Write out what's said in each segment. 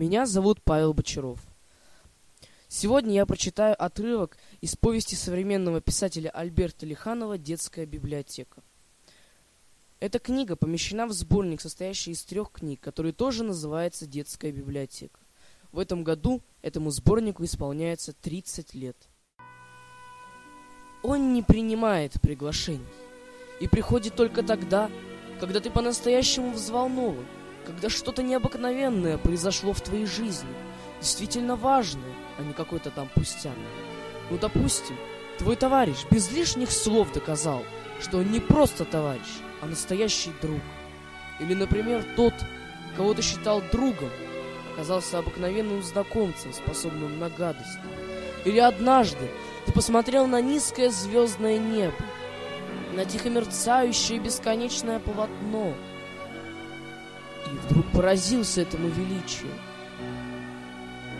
Меня зовут Павел Бочаров. Сегодня я прочитаю отрывок из повести современного писателя Альберта Лиханова «Детская библиотека». Эта книга помещена в сборник, состоящий из трех книг, который тоже называется «Детская библиотека». В этом году этому сборнику исполняется 30 лет. Он не принимает приглашений и приходит только тогда, когда ты по-настоящему взволнован, когда что-то необыкновенное произошло в твоей жизни, действительно важное, а не какой-то там пустяк. Ну, допустим, твой товарищ без лишних слов доказал, что он не просто товарищ, а настоящий друг. Или, например, тот, кого ты считал другом, оказался обыкновенным знакомцем, способным на гадость. Или однажды ты посмотрел на низкое звездное небо, на тихо мерцающее бесконечное полотно, и вдруг поразился этому величию.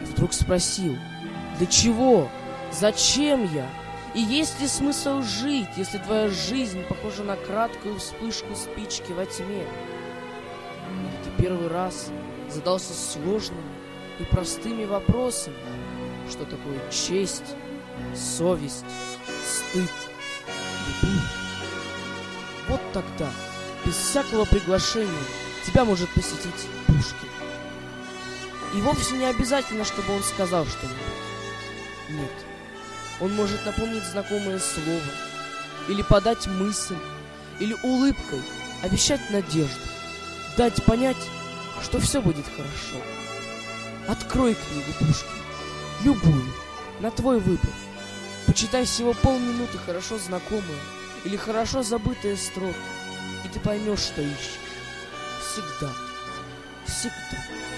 И вдруг спросил, для чего? Зачем я? И есть ли смысл жить, если твоя жизнь похожа на краткую вспышку спички во тьме? Или ты первый раз задался сложными и простыми вопросами, что такое честь, совесть, стыд, любовь? Вот тогда, без всякого приглашения, тебя может посетить Пушкин. И вовсе не обязательно, чтобы он сказал что-нибудь. Нет. Он может напомнить знакомое слово, или подать мысль, или улыбкой обещать надежду, дать понять, что все будет хорошо. Открой книгу Пушкина, любую, на твой выбор. Почитай всего полминуты хорошо знакомые или хорошо забытые строки, и ты поймешь, что ищешь. Всегда, всегда.